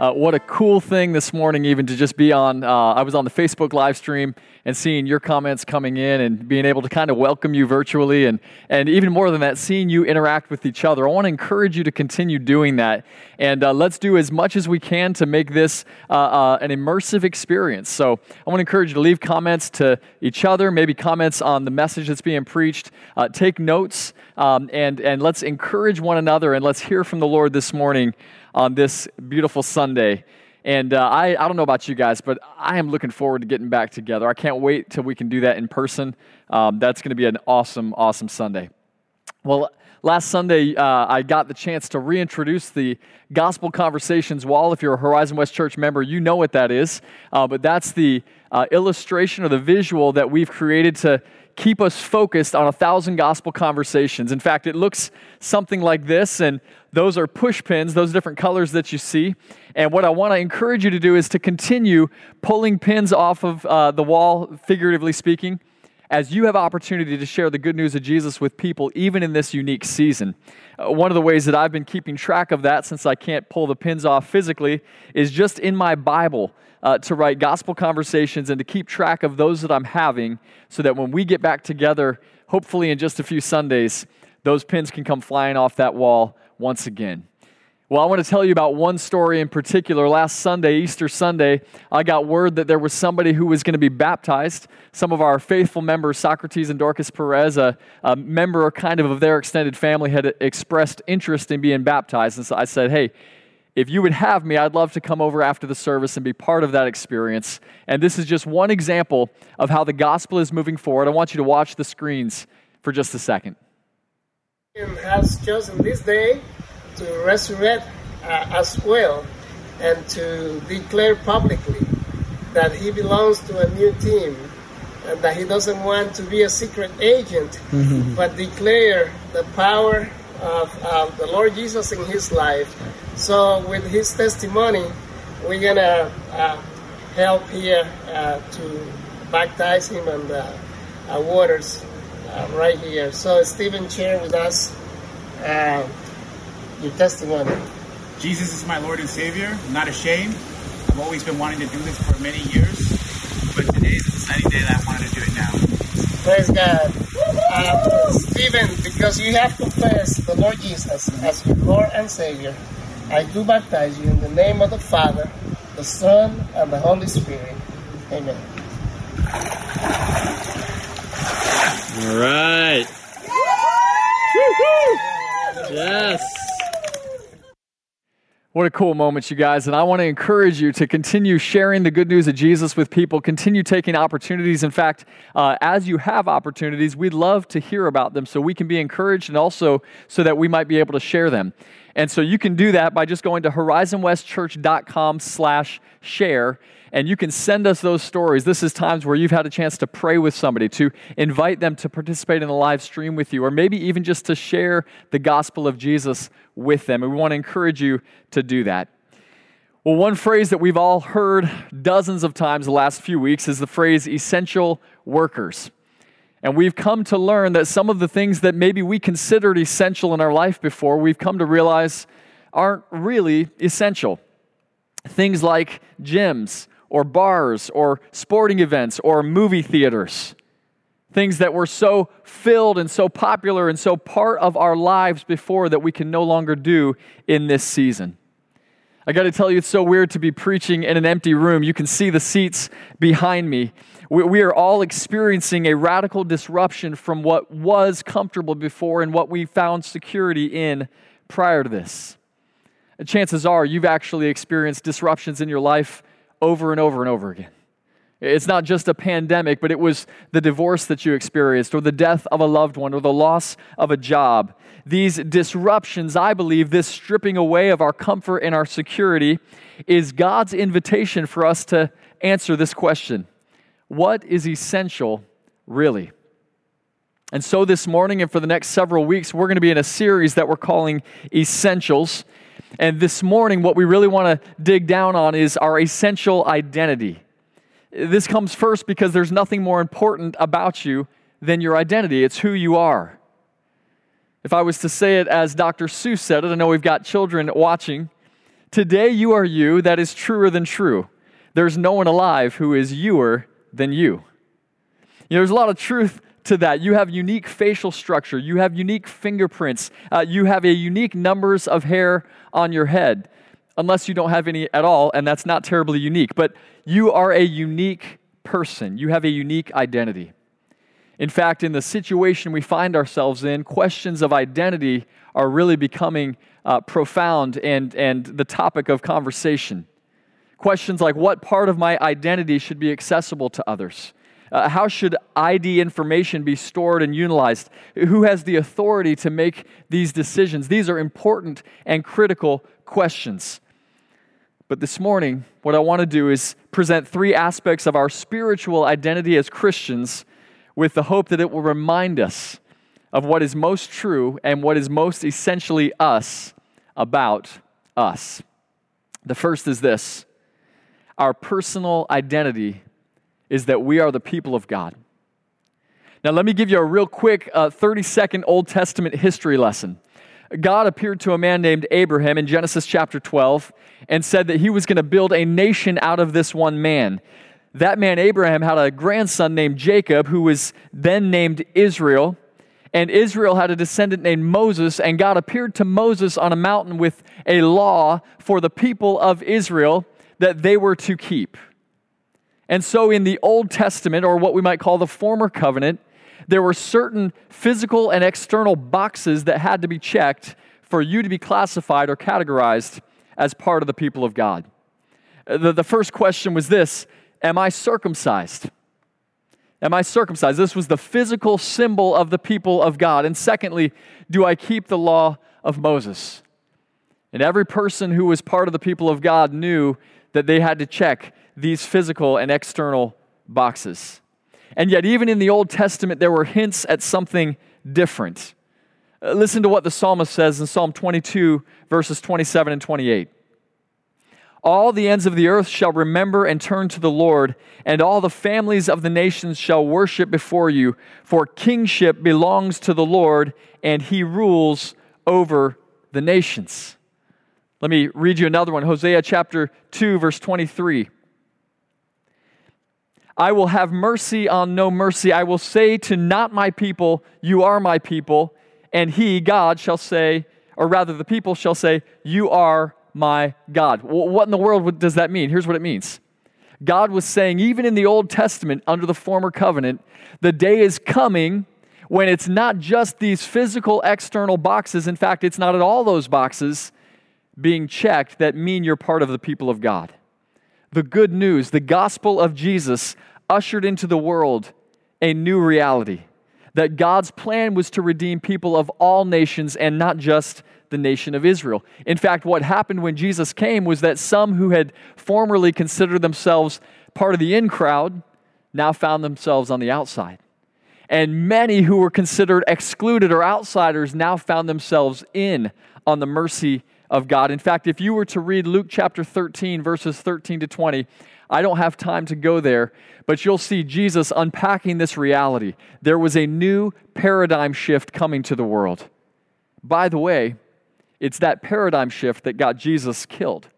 Uh, what a cool thing this morning, even to just be on. Uh, I was on the Facebook live stream and seeing your comments coming in and being able to kind of welcome you virtually, and, and even more than that, seeing you interact with each other. I want to encourage you to continue doing that. And uh, let's do as much as we can to make this uh, uh, an immersive experience. So I want to encourage you to leave comments to each other, maybe comments on the message that's being preached, uh, take notes, um, and, and let's encourage one another and let's hear from the Lord this morning on this beautiful Sunday. And uh, I, I don't know about you guys, but I am looking forward to getting back together. I can't wait till we can do that in person. Um, that's going to be an awesome, awesome Sunday. Well, last Sunday, uh, I got the chance to reintroduce the Gospel Conversations wall. If you're a Horizon West Church member, you know what that is. Uh, but that's the uh, illustration or the visual that we've created to keep us focused on a thousand gospel conversations. In fact, it looks something like this, and those are push pins, those different colors that you see. And what I want to encourage you to do is to continue pulling pins off of uh, the wall, figuratively speaking, as you have opportunity to share the good news of Jesus with people, even in this unique season. Uh, one of the ways that I've been keeping track of that, since I can't pull the pins off physically, is just in my Bible uh, to write gospel conversations and to keep track of those that I'm having so that when we get back together, hopefully in just a few Sundays, those pins can come flying off that wall once again. Well, I want to tell you about one story in particular. Last Sunday, Easter Sunday, I got word that there was somebody who was going to be baptized. Some of our faithful members, Socrates and Dorcas Perez, a, a member kind of of their extended family, had expressed interest in being baptized. And so I said, hey, if you would have me, I'd love to come over after the service and be part of that experience. And this is just one example of how the gospel is moving forward. I want you to watch the screens for just a second. Has chosen this day to resurrect uh, as well and to declare publicly that he belongs to a new team and that he doesn't want to be a secret agent, mm-hmm. but declare the power of uh, the Lord Jesus in his life. So, with his testimony, we're gonna uh, help here uh, to baptize him on the uh, waters uh, right here. So, Stephen, share with us uh, your testimony. Jesus is my Lord and Savior. I'm not ashamed. I've always been wanting to do this for many years, but today is an exciting day that I wanted to do it now. Praise God. Uh, Stephen, because you have confessed the Lord Jesus as your Lord and Savior, I do baptize you in the name of the Father, the Son, and the Holy Spirit. Amen. All right. Yes. What a cool moment, you guys. And I want to encourage you to continue sharing the good news of Jesus with people, continue taking opportunities. In fact, uh, as you have opportunities, we'd love to hear about them so we can be encouraged and also so that we might be able to share them. And so you can do that by just going to horizonwestchurch.com slash share and you can send us those stories. This is times where you've had a chance to pray with somebody, to invite them to participate in the live stream with you, or maybe even just to share the gospel of Jesus with them. And we want to encourage you to do that. Well, one phrase that we've all heard dozens of times the last few weeks is the phrase essential workers. And we've come to learn that some of the things that maybe we considered essential in our life before, we've come to realize aren't really essential. Things like gyms or bars or sporting events or movie theaters. Things that were so filled and so popular and so part of our lives before that we can no longer do in this season. I got to tell you, it's so weird to be preaching in an empty room. You can see the seats behind me. We, we, are all experiencing a radical disruption from what was comfortable before and what we found security in prior to this. And chances are you've actually experienced disruptions in your life over and over and over again. It's not just a pandemic, but it was the divorce that you experienced, or the death of a loved one, or the loss of a job. These disruptions, I believe, this stripping away of our comfort and our security, is God's invitation for us to answer this question What is essential, really? And so this morning and for the next several weeks, we're going to be in a series that we're calling Essentials. And this morning, what we really want to dig down on is our essential identity. This comes first because there's nothing more important about you than your identity, it's who you are. If I was to say it as Dr. Seuss said it, I know we've got children watching. Today you are you, that is truer than true. There's no one alive who is youer than you. You know, there's a lot of truth to that. You have unique facial structure, you have unique fingerprints, uh, you have a unique numbers of hair on your head, unless you don't have any at all, and that's not terribly unique. But you are a unique person, you have a unique identity. In fact, in the situation we find ourselves in, questions of identity are really becoming uh, profound and, and the topic of conversation. Questions like what part of my identity should be accessible to others? Uh, how should ID information be stored and utilized? Who has the authority to make these decisions? These are important and critical questions. But this morning, what I want to do is present three aspects of our spiritual identity as Christians with the hope that it will remind us of what is most true and what is most essentially us about us. The first is this our personal identity is that we are the people of God. Now, let me give you a real quick uh, 30 second Old Testament history lesson. God appeared to a man named Abraham in Genesis chapter 12 and said that he was going to build a nation out of this one man. That man, Abraham, had a grandson named Jacob who was then named Israel. And Israel had a descendant named Moses, and God appeared to Moses on a mountain with a law for the people of Israel that they were to keep. And so, in the Old Testament, or what we might call the former covenant, there were certain physical and external boxes that had to be checked for you to be classified or categorized as part of the people of God. Uh, the, the first question was this Am I circumcised? Am I circumcised? This was the physical symbol of the people of God. And secondly, do I keep the law of Moses? And every person who was part of the people of God knew that they had to check these physical and external boxes. And yet, even in the Old Testament, there were hints at something different. Uh, listen to what the psalmist says in Psalm 22, verses 27 and 28. All the ends of the earth shall remember and turn to the Lord, and all the families of the nations shall worship before you. For kingship belongs to the Lord, and he rules over the nations. Let me read you another one Hosea chapter 2, verse 23. I will have mercy on no mercy. I will say to not my people, You are my people. And he, God, shall say, or rather, the people shall say, You are my God. What in the world does that mean? Here's what it means God was saying, even in the Old Testament, under the former covenant, the day is coming when it's not just these physical external boxes. In fact, it's not at all those boxes being checked that mean you're part of the people of God. The good news, the gospel of Jesus, ushered into the world a new reality that God's plan was to redeem people of all nations and not just the nation of Israel. In fact, what happened when Jesus came was that some who had formerly considered themselves part of the in crowd now found themselves on the outside. And many who were considered excluded or outsiders now found themselves in on the mercy of God. In fact, if you were to read Luke chapter 13, verses 13 to 20, I don't have time to go there, but you'll see Jesus unpacking this reality. There was a new paradigm shift coming to the world. By the way, it's that paradigm shift that got Jesus killed.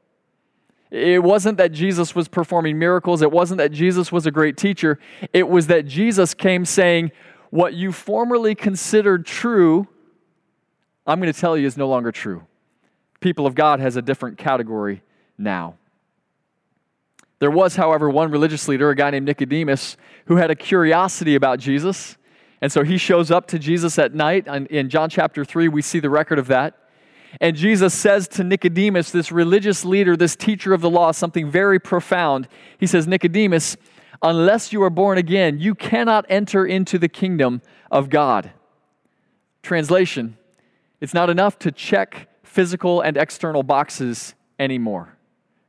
It wasn't that Jesus was performing miracles. It wasn't that Jesus was a great teacher. It was that Jesus came saying, What you formerly considered true, I'm going to tell you is no longer true. People of God has a different category now. There was, however, one religious leader, a guy named Nicodemus, who had a curiosity about Jesus. And so he shows up to Jesus at night. In John chapter 3, we see the record of that. And Jesus says to Nicodemus, this religious leader, this teacher of the law, something very profound. He says, Nicodemus, unless you are born again, you cannot enter into the kingdom of God. Translation It's not enough to check physical and external boxes anymore.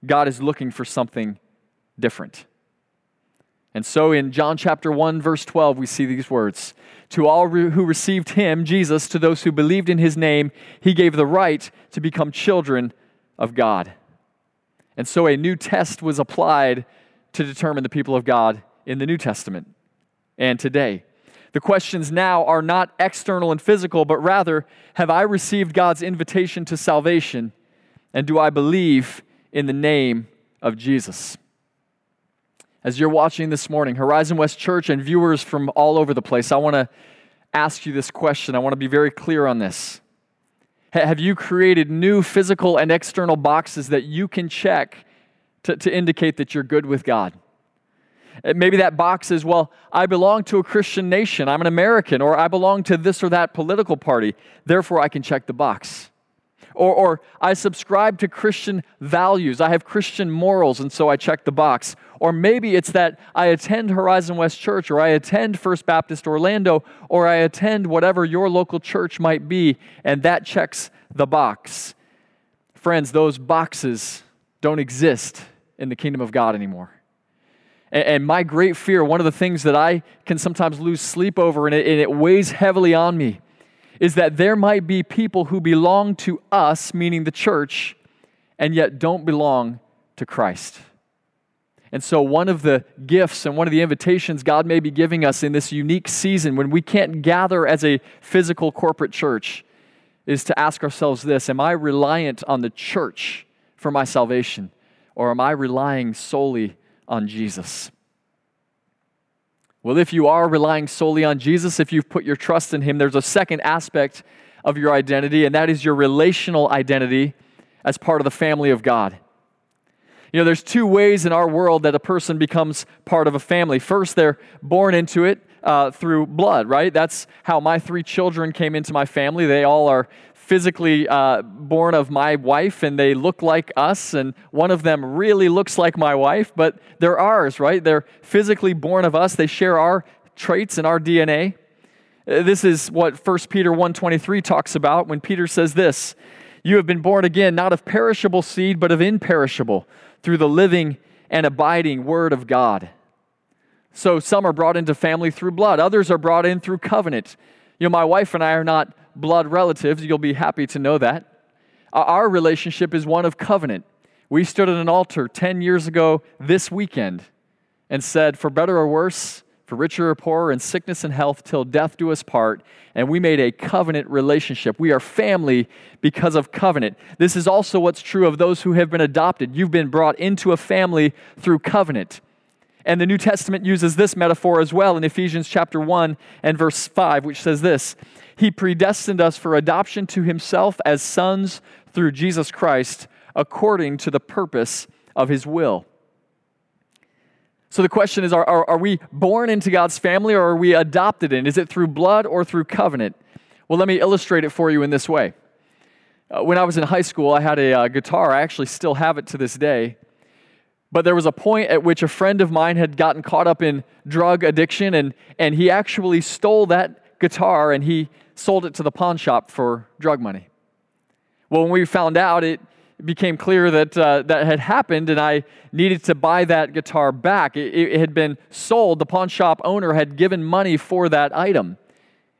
God is looking for something different. And so in John chapter 1, verse 12, we see these words To all who received him, Jesus, to those who believed in his name, he gave the right to become children of God. And so a new test was applied to determine the people of God in the New Testament and today. The questions now are not external and physical, but rather, have I received God's invitation to salvation? And do I believe in the name of Jesus? As you're watching this morning, Horizon West Church and viewers from all over the place, I want to ask you this question. I want to be very clear on this. Have you created new physical and external boxes that you can check to, to indicate that you're good with God? Uh, maybe that box is, well, I belong to a Christian nation, I'm an American, or I belong to this or that political party, therefore I can check the box. Or, or I subscribe to Christian values, I have Christian morals, and so I check the box. Or maybe it's that I attend Horizon West Church, or I attend First Baptist Orlando, or I attend whatever your local church might be, and that checks the box. Friends, those boxes don't exist in the kingdom of God anymore. And, my great fear, one of the things that I can sometimes lose sleep over and it, and it weighs heavily on me, is that there might be people who belong to us, meaning the church, and yet don't belong to Christ. And so, one of the gifts and one of the invitations God may be giving us in this unique season when we can't gather as a physical corporate church is to ask ourselves this Am I reliant on the church for my salvation? Or am I relying solely on Jesus? Well, if you are relying solely on Jesus, if you've put your trust in Him, there's a second aspect of your identity, and that is your relational identity as part of the family of God. You know, there's two ways in our world that a person becomes part of a family. First, they're born into it uh, through blood, right? That's how my three children came into my family. They all are physically uh, born of my wife and they look like us, and one of them really looks like my wife, but they're ours, right? They're physically born of us. They share our traits and our DNA. Uh, this is what 1 Peter 1:23 talks about when Peter says this, "You have been born again not of perishable seed but of imperishable through the living and abiding word of God." So some are brought into family through blood, others are brought in through covenant. You know, my wife and I are not blood relatives. You'll be happy to know that. Uh, our relationship is one of covenant. We stood at an altar 10 years ago this weekend and said, For better or worse, for richer or poorer, in sickness and health, till death do us part. And we made a covenant relationship. We are family because of covenant. This is also what's true of those who have been adopted. You've been brought into a family through covenant. And the New Testament uses this metaphor as well in Ephesians chapter 1 and verse 5, which says this He predestined us for adoption to Himself as sons through Jesus Christ, according to the purpose of His will. So the question is are, are, are, we born into God's family or are we adopted in? Is it through blood or through covenant? Well, let me illustrate it for you in this way. Uh, when I was in high school, I had a uh, guitar. I actually still have it to this day. But there was a point at which a friend of mine had gotten caught up in drug addiction, and, and he actually stole that guitar and he sold it to the pawn shop for drug money. Well, when we found out, it became clear that uh, that had happened, and I needed to buy that guitar back. It, it had been sold, the pawn shop owner had given money for that item.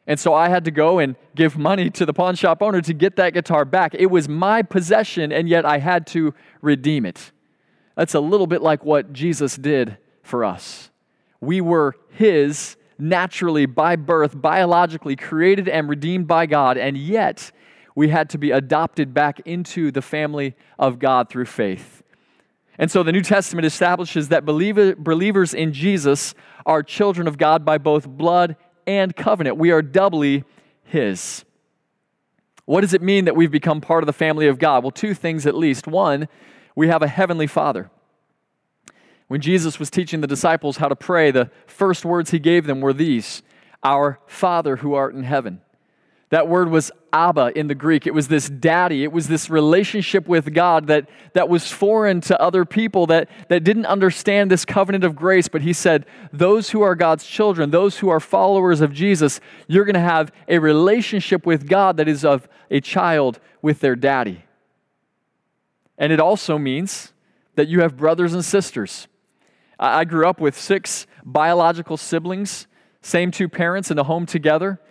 And so I had to go and give money to the pawn shop owner to get that guitar back. It was my possession, and yet I had to redeem it. That's a little bit like what Jesus did for us. We were His naturally, by birth, biologically created and redeemed by God, and yet we had to be adopted back into the family of God through faith. And so the New Testament establishes that believer, believers in Jesus are children of God by both blood and covenant. We are doubly His. What does it mean that we've become part of the family of God? Well, two things at least. One, we have a heavenly Father. When Jesus was teaching the disciples how to pray, the first words he gave them were these Our Father who art in heaven. That word was Abba in the Greek. It was this daddy. It was this relationship with God that, that was foreign to other people that, that didn't understand this covenant of grace. But he said, Those who are God's children, those who are followers of Jesus, you're going to have a relationship with God that is of a child with their daddy. And it also means that you have brothers and sisters. I grew up with six biological siblings, same two parents in a home together.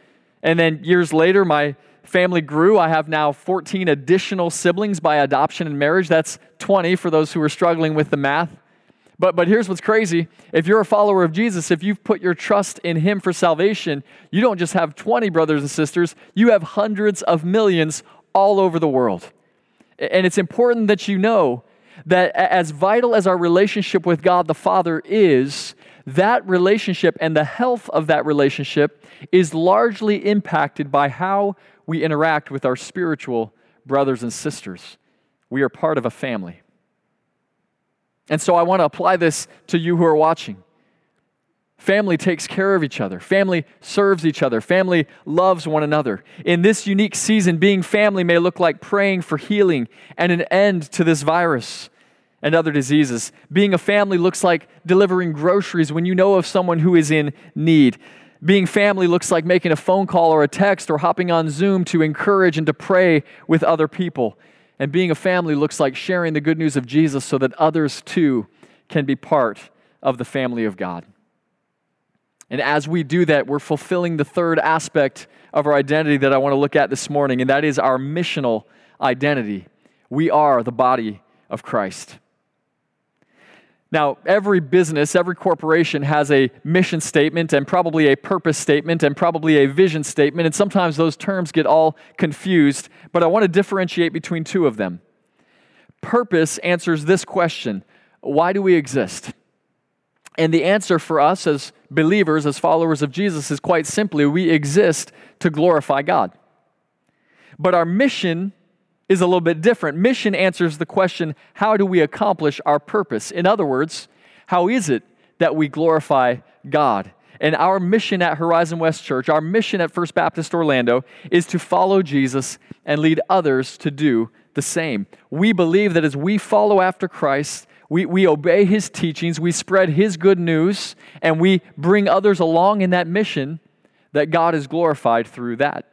And then years later, my family grew. I have now 14 additional siblings by adoption and marriage. That's 20 for those who are struggling with the math. But, but here's what's crazy. If you're a follower of Jesus, if you've put your trust in Him for salvation, you don't just have 20 brothers and sisters, you have hundreds of millions all over the world. And it's important that you know that as vital as our relationship with God the Father is, that relationship and the health of that relationship is largely impacted by how we interact with our spiritual brothers and sisters. We are part of a family. And so I want to apply this to you who are watching. Family takes care of each other. Family serves each other. Family loves one another. In this unique season, being family may look like praying for healing and an end to this virus and other diseases. Being a family looks like delivering groceries when you know of someone who is in need. Being family looks like making a phone call or a text or hopping on Zoom to encourage and to pray with other people. And being a family looks like sharing the good news of Jesus so that others too can be part of the family of God. And as we do that, we're fulfilling the third aspect of our identity that I want to look at this morning, and that is our missional identity. We are the body of Christ. Now, every business, every corporation has a mission statement and probably a purpose statement and probably a vision statement, and sometimes those terms get all confused, but I want to differentiate between two of them. Purpose answers this question Why do we exist? And the answer for us as believers, as followers of Jesus, is quite simply we exist to glorify God. But our mission is a little bit different. Mission answers the question how do we accomplish our purpose? In other words, how is it that we glorify God? And our mission at Horizon West Church, our mission at First Baptist Orlando, is to follow Jesus and lead others to do the same. We believe that as we follow after Christ, we, we obey his teachings, we spread his good news, and we bring others along in that mission, that God is glorified through that.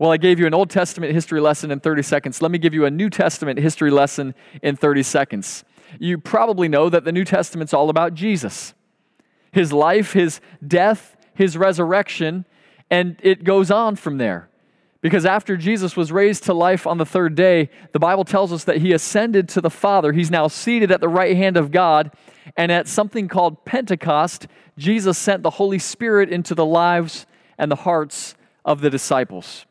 Well, I gave you an Old Testament history lesson in 30 seconds. Let me give you a New Testament history lesson in 30 seconds. You probably know that the New Testament's all about Jesus his life, his death, his resurrection, and it goes on from there. Because after Jesus was raised to life on the third day, the Bible tells us that he ascended to the Father. He's now seated at the right hand of God. And at something called Pentecost, Jesus sent the Holy Spirit into the lives and the hearts of the disciples.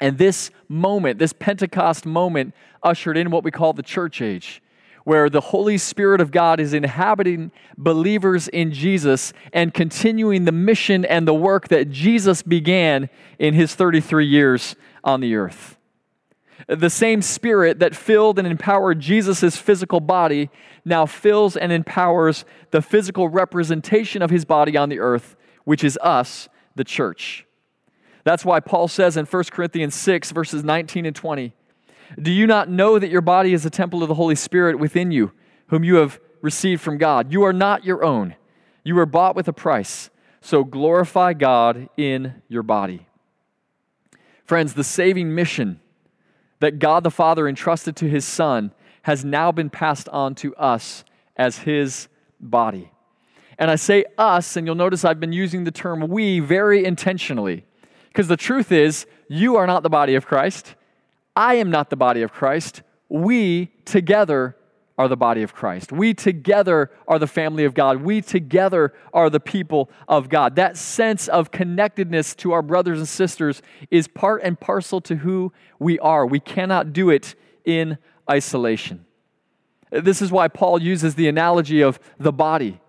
And this moment, this Pentecost moment, ushered in what we call the church age, where the Holy Spirit of God is inhabiting believers in Jesus and continuing the mission and the work that Jesus began in his 33 years on the earth. The same Spirit that filled and empowered Jesus' physical body now fills and empowers the physical representation of his body on the earth, which is us, the church. That's why Paul says in 1 Corinthians 6, verses 19 and 20, Do you not know that your body is a temple of the Holy Spirit within you, whom you have received from God? You are not your own. You were bought with a price. So glorify God in your body. Friends, the saving mission that God the Father entrusted to his Son has now been passed on to us as his body. And I say us, and you'll notice I've been using the term we very intentionally because the truth is, you are not the body of Christ. I am not the body of Christ. We together are the body of Christ. We together are the family of God. We together are the people of God. That sense of connectedness to our brothers and sisters is part and parcel to who we are. We cannot do it in isolation. This is why Paul uses the analogy of the body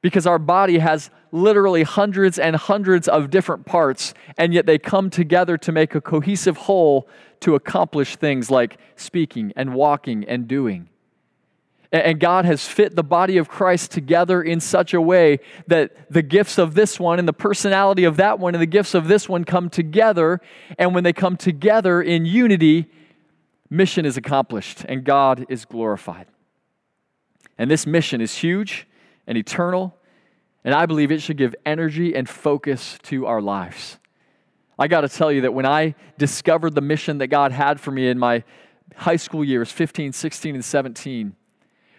because our body has literally hundreds and hundreds of different parts, and yet they come together to make a cohesive whole to accomplish things like speaking and walking and doing. And God has fit the body of Christ together in such a way that the gifts of this one and the personality of that one and the gifts of this one come together. And when they come together in unity, mission is accomplished and God is glorified. And this mission is huge and eternal. And I believe it should give energy and focus to our lives. I got to tell you that when I discovered the mission that God had for me in my high school years 15, 16, and 17,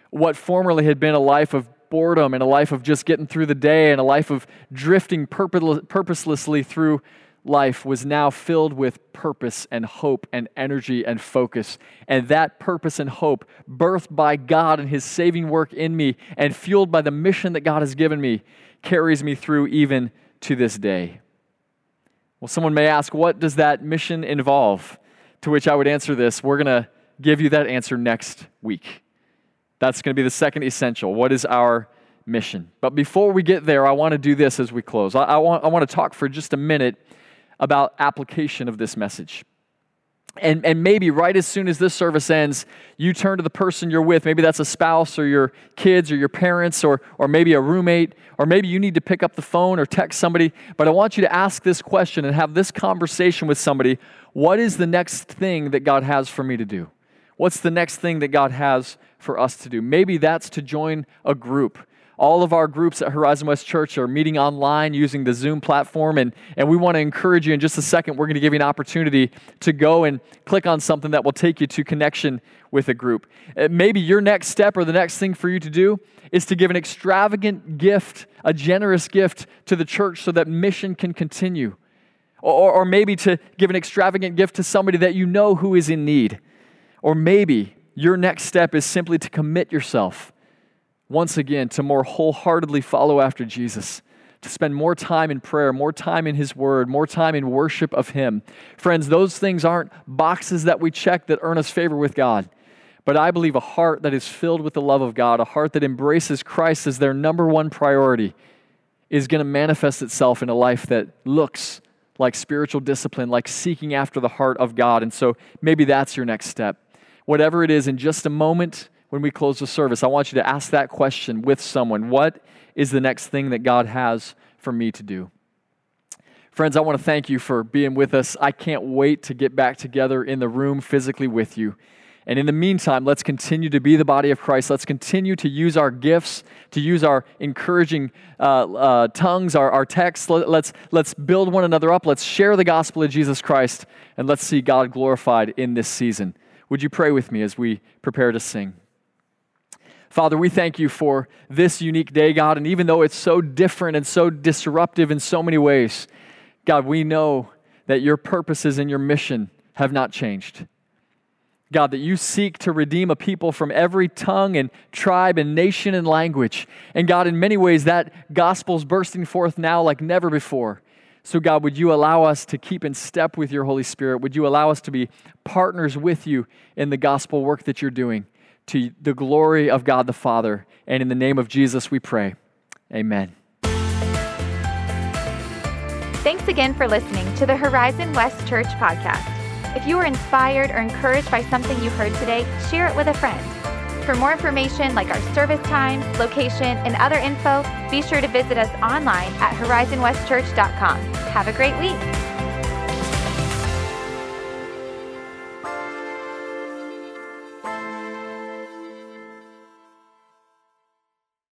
what formerly had been a life of boredom and a life of just getting through the day and a life of drifting purposelessly through life was now filled with purpose and hope and energy and focus. And that purpose and hope, birthed by God and His saving work in me and fueled by the mission that God has given me, carries me through even to this day. Well, someone may ask, what does that mission involve? To which I would answer this we're going to give you that answer next week. That's going to be the second essential. What is our mission? But before we get there, I want to do this as we close. I, I, want, I want to talk for just a minute about application of this message. And, and maybe right as soon as this service ends, you turn to the person you're with. Maybe that's a spouse or your kids or your parents or, or maybe a roommate, or maybe you need to pick up the phone or text somebody. But I want you to ask this question and have this conversation with somebody What is the next thing that God has for me to do? What's the next thing that God has for us to do? Maybe that's to join a group. All of our groups at Horizon West Church are meeting online using the Zoom platform, and, and we want to encourage you in just a second. We're going to give you an opportunity to go and click on something that will take you to connection with a group. Uh, maybe your next step or the next thing for you to do is to give an extravagant gift, a generous gift to the church so that mission can continue. Or, or maybe to give an extravagant gift to somebody that you know who is in need. Or maybe your next step is simply to commit yourself once again to more wholeheartedly follow after Jesus, to spend more time in prayer, more time in His Word, more time in worship of Him. Friends, those things aren't boxes that we check that earn us favor with God. But I believe a heart that is filled with the love of God, a heart that embraces Christ as their number one priority, is going to manifest itself in a life that looks like spiritual discipline, like seeking after the heart of God. And so maybe that's your next step. Whatever it is, in just a moment, when we close the service, I want you to ask that question with someone What is the next thing that God has for me to do? Friends, I want to thank you for being with us. I can't wait to get back together in the room physically with you. And in the meantime, let's continue to be the body of Christ. Let's continue to use our gifts, to use our encouraging uh, uh, tongues, our, our texts. Let, let's, let's build one another up. Let's share the gospel of Jesus Christ, and let's see God glorified in this season. Would you pray with me as we prepare to sing? Father, we thank you for this unique day, God. And even though it's so different and so disruptive in so many ways, God, we know that your purposes and your mission have not changed. God, that you seek to redeem a people from every tongue and tribe and nation and language. And God, in many ways, that gospel's bursting forth now like never before. So, God, would you allow us to keep in step with your Holy Spirit? Would you allow us to be partners with you in the gospel work that you're doing? To the glory of God the Father. And in the name of Jesus, we pray. Amen. Thanks again for listening to the Horizon West Church podcast. If you were inspired or encouraged by something you heard today, share it with a friend. For more information like our service times, location, and other info, be sure to visit us online at horizonwestchurch.com. Have a great week.